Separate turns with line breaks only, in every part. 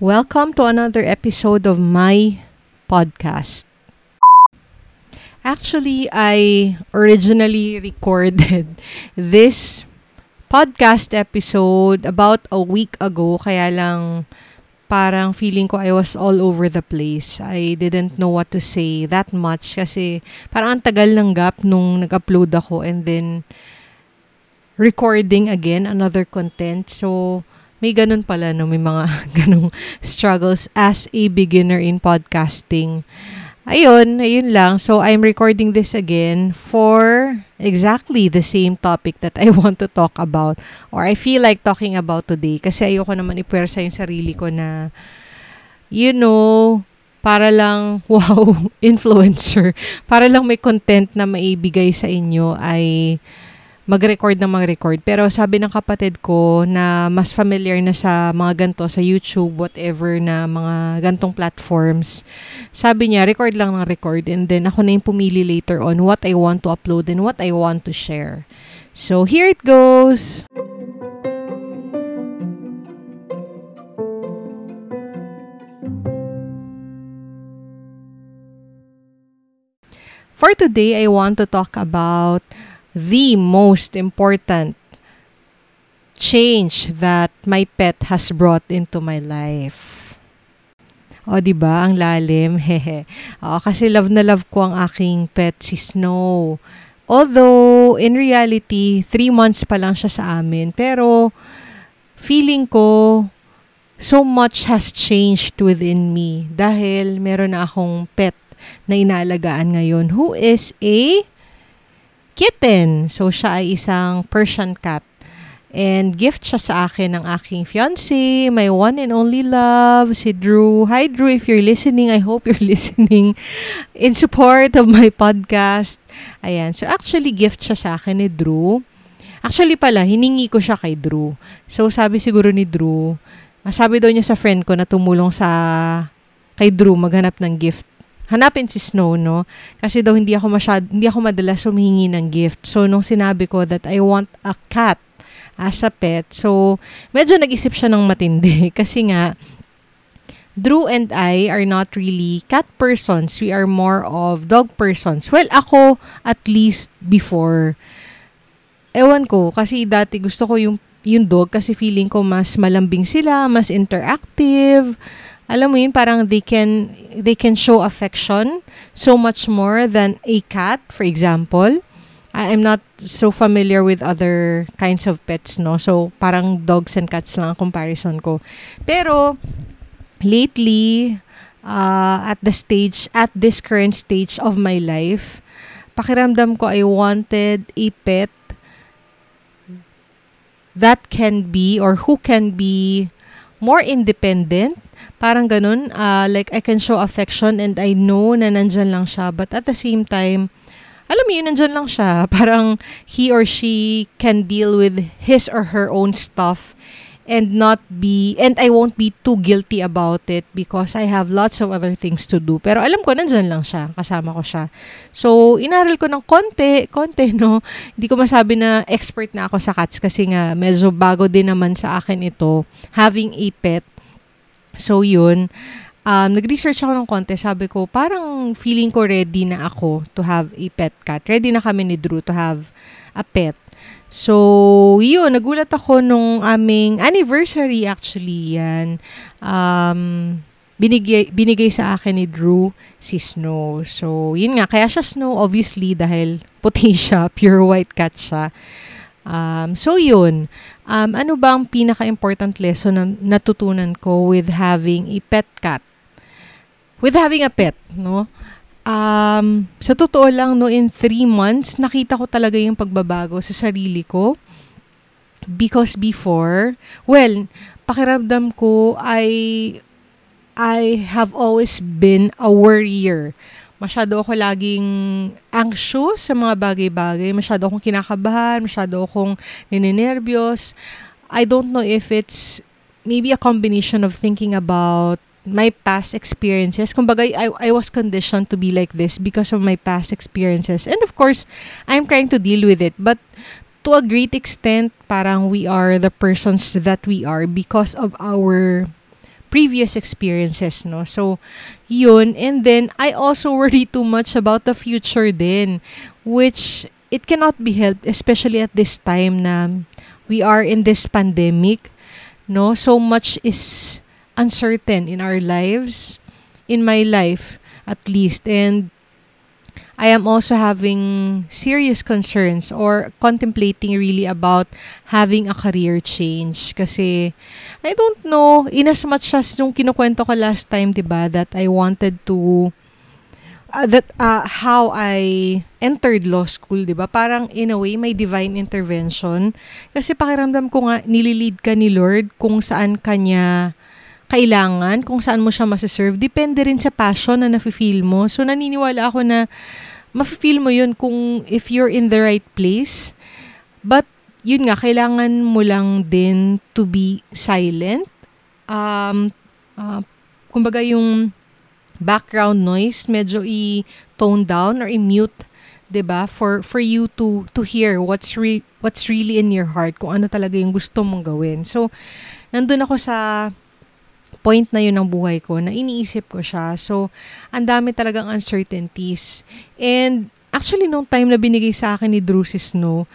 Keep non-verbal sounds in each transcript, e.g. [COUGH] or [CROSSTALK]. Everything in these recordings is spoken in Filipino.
Welcome to another episode of my podcast. Actually, I originally recorded [LAUGHS] this podcast episode about a week ago, kaya lang parang feeling ko I was all over the place. I didn't know what to say that much kasi parang ang tagal ng gap nung nag-upload ako and then recording again another content. So, may ganun pala, no? May mga [LAUGHS] ganung struggles as a beginner in podcasting. Ayun, ayun lang. So, I'm recording this again for exactly the same topic that I [LAUGHS] want to talk about or I feel like talking about today kasi ayoko naman ipwersa yung sarili ko na you know, para lang, [LAUGHS] wow, [LAUGHS] influencer, para lang may content na maibigay sa inyo ay mag-record na mag-record. Pero sabi ng kapatid ko na mas familiar na sa mga ganto sa YouTube, whatever na mga gantong platforms, sabi niya, record lang ng record and then ako na yung pumili later on what I want to upload and what I want to share. So, here it goes! For today, I want to talk about the most important change that my pet has brought into my life. O, di ba? Ang lalim. [LAUGHS] Hehe. O, kasi love na love ko ang aking pet, si Snow. Although, in reality, three months pa lang siya sa amin. Pero, feeling ko, so much has changed within me. Dahil meron na akong pet na inaalagaan ngayon who is a kitten. So, siya ay isang Persian cat. And gift siya sa akin ng aking fiancé, my one and only love, si Drew. Hi Drew, if you're listening, I hope you're [LAUGHS] listening in support of my podcast. Ayan, so actually gift siya sa akin ni Drew. Actually pala, hiningi ko siya kay Drew. So sabi siguro ni Drew, sabi daw niya sa friend ko na tumulong sa kay Drew maghanap ng gift hanapin si Snow, no? Kasi daw hindi ako masyad, hindi ako madalas humingi ng gift. So, nung sinabi ko that I want a cat as a pet, so, medyo nag-isip siya ng matindi. [LAUGHS] Kasi nga, Drew and I are not really cat persons. We are more of dog persons. Well, ako, at least before, ewan ko, kasi dati gusto ko yung, yung dog kasi feeling ko mas malambing sila, mas interactive, alam mo yun, parang they can, they can show affection so much more than a cat, for example. I'm not so familiar with other kinds of pets, no? So, parang dogs and cats lang ang comparison ko. Pero, lately, uh, at the stage, at this current stage of my life, pakiramdam ko I wanted a pet that can be or who can be more independent. Parang ganun, uh, like I can show affection and I know na nandyan lang siya. But at the same time, alam mo yun, nandyan lang siya. [LAUGHS] Parang he or she can deal with his or her own stuff and not be, and I won't be too guilty about it because I have lots of other things to do. Pero alam ko, nandyan lang siya. Kasama ko siya. So, inaral ko ng konti, konti, [LAUGHS] no? Hindi ko masabi na expert na ako sa cats kasi nga, medyo bago din naman sa akin ito, having a pet. So, yun. Um, nag-research ako ng konti. Sabi ko, parang feeling ko ready na ako to have a pet cat. Ready na kami ni Drew to have a pet. So, yun, nagulat ako nung aming anniversary actually yan. Um, binigay, binigay sa akin ni Drew si Snow. So, yun nga, kaya siya Snow obviously dahil puti [LAUGHS] siya, pure white cat siya. Um, so, yun. Um, ano ba ang pinaka-important lesson na natutunan ko with having a pet cat? With having a pet, no? Um, sa totoo lang, no, in three months, nakita ko talaga yung pagbabago sa sarili ko. Because before, well, pakiramdam ko, I, I have always been a worrier. Masyado ako laging anxious sa mga bagay-bagay. Masyado akong kinakabahan, masyado akong ninenervyos. I don't know if it's maybe a combination of thinking about my past experiences. Kumbaga, I, I was conditioned to be like this because of my past experiences. And of course, I'm trying to deal with it. But to a great extent, parang we are the persons that we are because of our previous experiences, no? So, yun. And then, I also [LAUGHS] worry too much about the future din, which it cannot be helped, especially at this time na we are in this pandemic, no? So much is uncertain in our lives, in my life at least. And I am also having serious concerns or contemplating really about having a career change. Kasi, I don't know, in as much as nung kinukwento ko last time, di ba, that I wanted to, uh, that uh, how I entered law school, di ba? Parang in a way, may divine intervention. Kasi pakiramdam ko nga, nililid ka ni Lord kung saan kanya kailangan, kung saan mo siya masaserve, depende rin sa passion na nafe-feel mo. So, naniniwala ako na mafe-feel mo yun kung if you're in the right place. But, yun nga, kailangan mo lang din to be silent. Um, uh, kumbaga yung background noise, medyo i-tone down or i-mute 'di ba for for you to to hear what's re, what's really in your heart kung ano talaga yung gusto mong gawin so nandun ako sa point na yun ng buhay ko na iniisip ko siya. So, ang dami talagang uncertainties. And actually, nung time na binigay sa akin ni Drew Snow,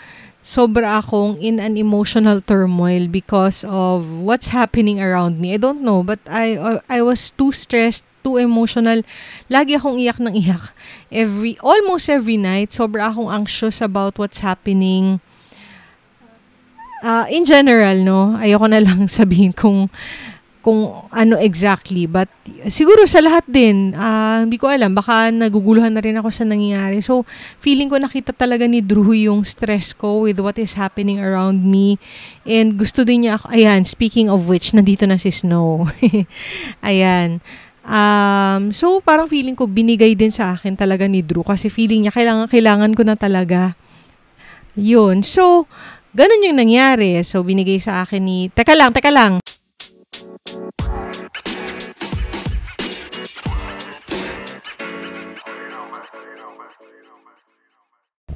sobra akong in an emotional turmoil because of what's happening around me. I don't know, but I I was too stressed, too emotional. Lagi akong iyak ng iyak. Every, almost every night, sobra akong anxious about what's happening. Uh, in general, no, ayoko na lang [LAUGHS] sabihin kung kung ano exactly. But siguro sa lahat din, uh, hindi ko alam, baka naguguluhan na rin ako sa nangyayari. So, feeling ko nakita talaga ni Drew yung stress ko with what is happening around me. And gusto din niya ako, ayan, speaking of which, nandito na si Snow. [LAUGHS] ayan. Um, so, parang feeling ko binigay din sa akin talaga ni Drew kasi feeling niya kailangan, kailangan ko na talaga. Yun. So, ganun yung nangyari. So, binigay sa akin ni, teka lang, teka lang.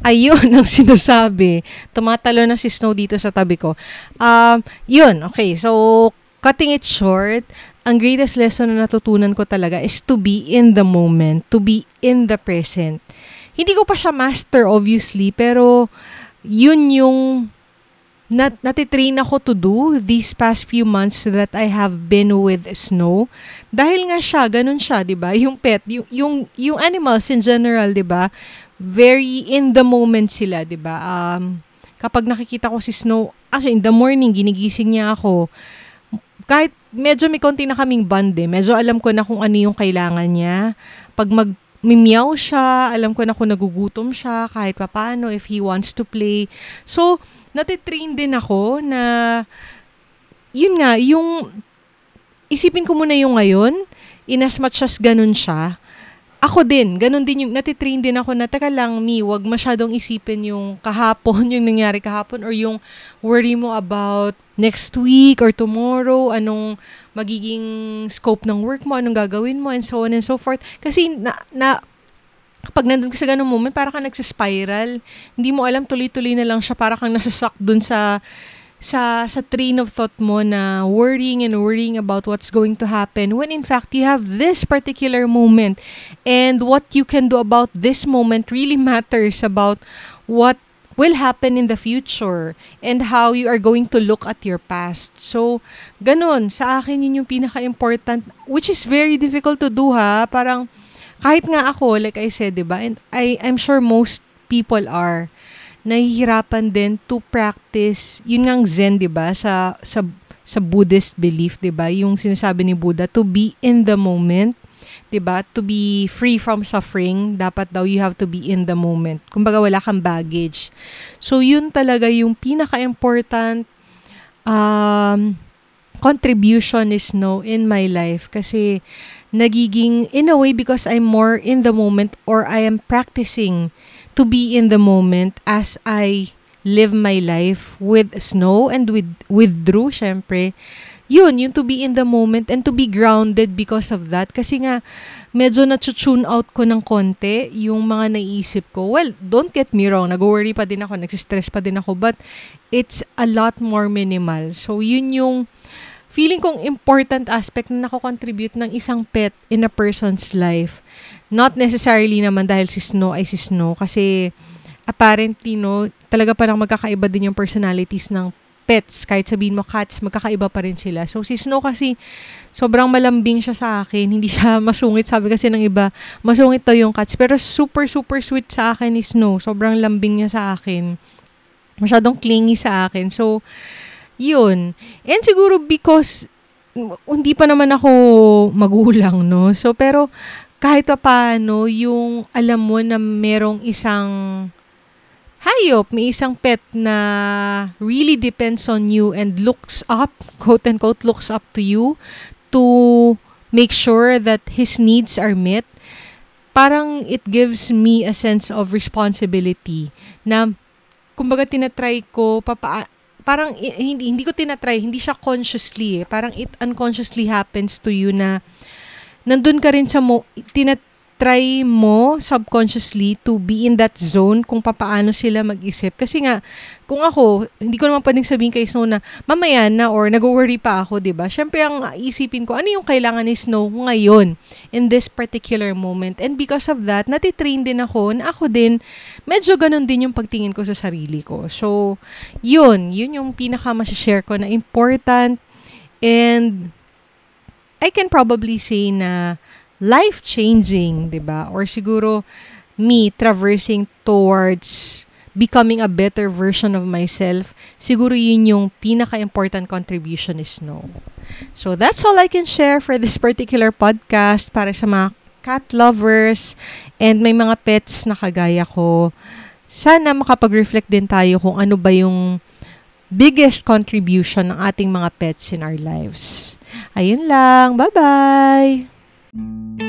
Ayun [LAUGHS] ang sinasabi. Tumatalo na si Snow dito sa tabi ko. Um, yun, okay. So, cutting it short, ang greatest lesson na natutunan ko talaga is to be in the moment, to be in the present. Hindi ko pa siya master, obviously, pero yun yung nat natitrain ako to do these past few months that I have been with Snow. Dahil nga siya, ganun siya, 'di ba? Yung pet, yung yung yung animals in general, 'di ba? Very in the moment sila, 'di ba? Um kapag nakikita ko si Snow, actually in the morning ginigising niya ako. Kahit medyo may konti na kaming bond eh. Medyo alam ko na kung ano yung kailangan niya. Pag mag mimiyaw siya, alam ko na kung nagugutom siya, kahit paano, if he wants to play. So, natitrain din ako na, yun nga, yung, isipin ko muna yung ngayon, in as much as ganun siya, ako din, ganun din yung, natitrain din ako na, teka lang, mi, wag masyadong isipin yung kahapon, [LAUGHS] yung nangyari kahapon, or yung worry mo about next week or tomorrow, anong magiging scope ng work mo, anong gagawin mo, and so on and so forth. Kasi na, na kapag nandun ka sa ganung moment, para kang nagsispiral. Hindi mo alam, tuloy-tuloy na lang siya, para kang nasasak dun sa sa sa train of thought mo na worrying and worrying about what's going to happen when in fact you have this particular moment and what you can do about this moment really matters about what will happen in the future and how you are going to look at your past. So, ganun. Sa akin, yun yung pinaka-important, which is very difficult to do ha. Parang, kahit nga ako, like I said, di ba? And I, I'm sure most people are nahihirapan din to practice, yun ngang Zen, di ba? Sa, sa, sa Buddhist belief, di ba? Yung sinasabi ni Buddha, to be in the moment, di ba? To be free from suffering, dapat daw you have to be in the moment. Kumbaga wala kang baggage. So yun talaga yung pinaka-important um, contribution is no in my life kasi nagiging in a way because I'm more in the moment or I am practicing to be in the moment as I live my life with Snow and with, with Drew, syempre, yun, yung to be in the moment and to be grounded because of that. Kasi nga, medyo na-tune out ko ng konti yung mga naisip ko. Well, don't get me wrong, nag-worry pa din ako, nagsistress pa din ako, but it's a lot more minimal. So, yun yung feeling kong important aspect na nako-contribute ng isang pet in a person's life. Not necessarily naman dahil si Snow ay si Snow, kasi apparently, no, talaga parang magkakaiba din yung personalities ng pets, kahit sabihin mo cats, magkakaiba pa rin sila. So, si Snow kasi, sobrang malambing siya sa akin. [LAUGHS] Hindi siya masungit. Sabi kasi ng iba, masungit daw yung cats. Pero super, super sweet sa akin ni Snow. Sobrang lambing niya sa akin. Masyadong clingy sa akin. So, yun. And siguro because, hindi pa naman ako magulang, no? So, pero, kahit pa paano, yung alam mo na merong isang hayop, may isang pet na really depends on you and looks up, quote unquote, looks up to you to make sure that his needs are met, parang it gives me a sense of responsibility na kumbaga tinatry ko papa parang hindi hindi ko tinatry hindi siya consciously eh. parang it unconsciously happens to you na nandun ka rin sa mo tinat try mo subconsciously to be in that zone kung papaano sila mag-isip. Kasi nga, kung ako, hindi ko naman pwedeng sabihin kay Snow na mamaya na or nag-worry pa ako, ba diba? Siyempre, ang isipin ko, ano yung kailangan ni Snow ngayon in this particular moment. And because of that, natitrain din ako na ako din, medyo ganun din yung pagtingin ko sa sarili ko. So, yun, yun yung pinaka share ko na important and I can probably say na life-changing, 'di ba? Or siguro me traversing towards becoming a better version of myself, siguro yun yung pinaka-important contribution is no. So that's all I can share for this particular podcast para sa mga cat lovers and may mga pets na kagaya ko. Sana makapag-reflect din tayo kung ano ba yung biggest contribution ng ating mga pets in our lives. Ayun lang. Bye-bye! Thank you.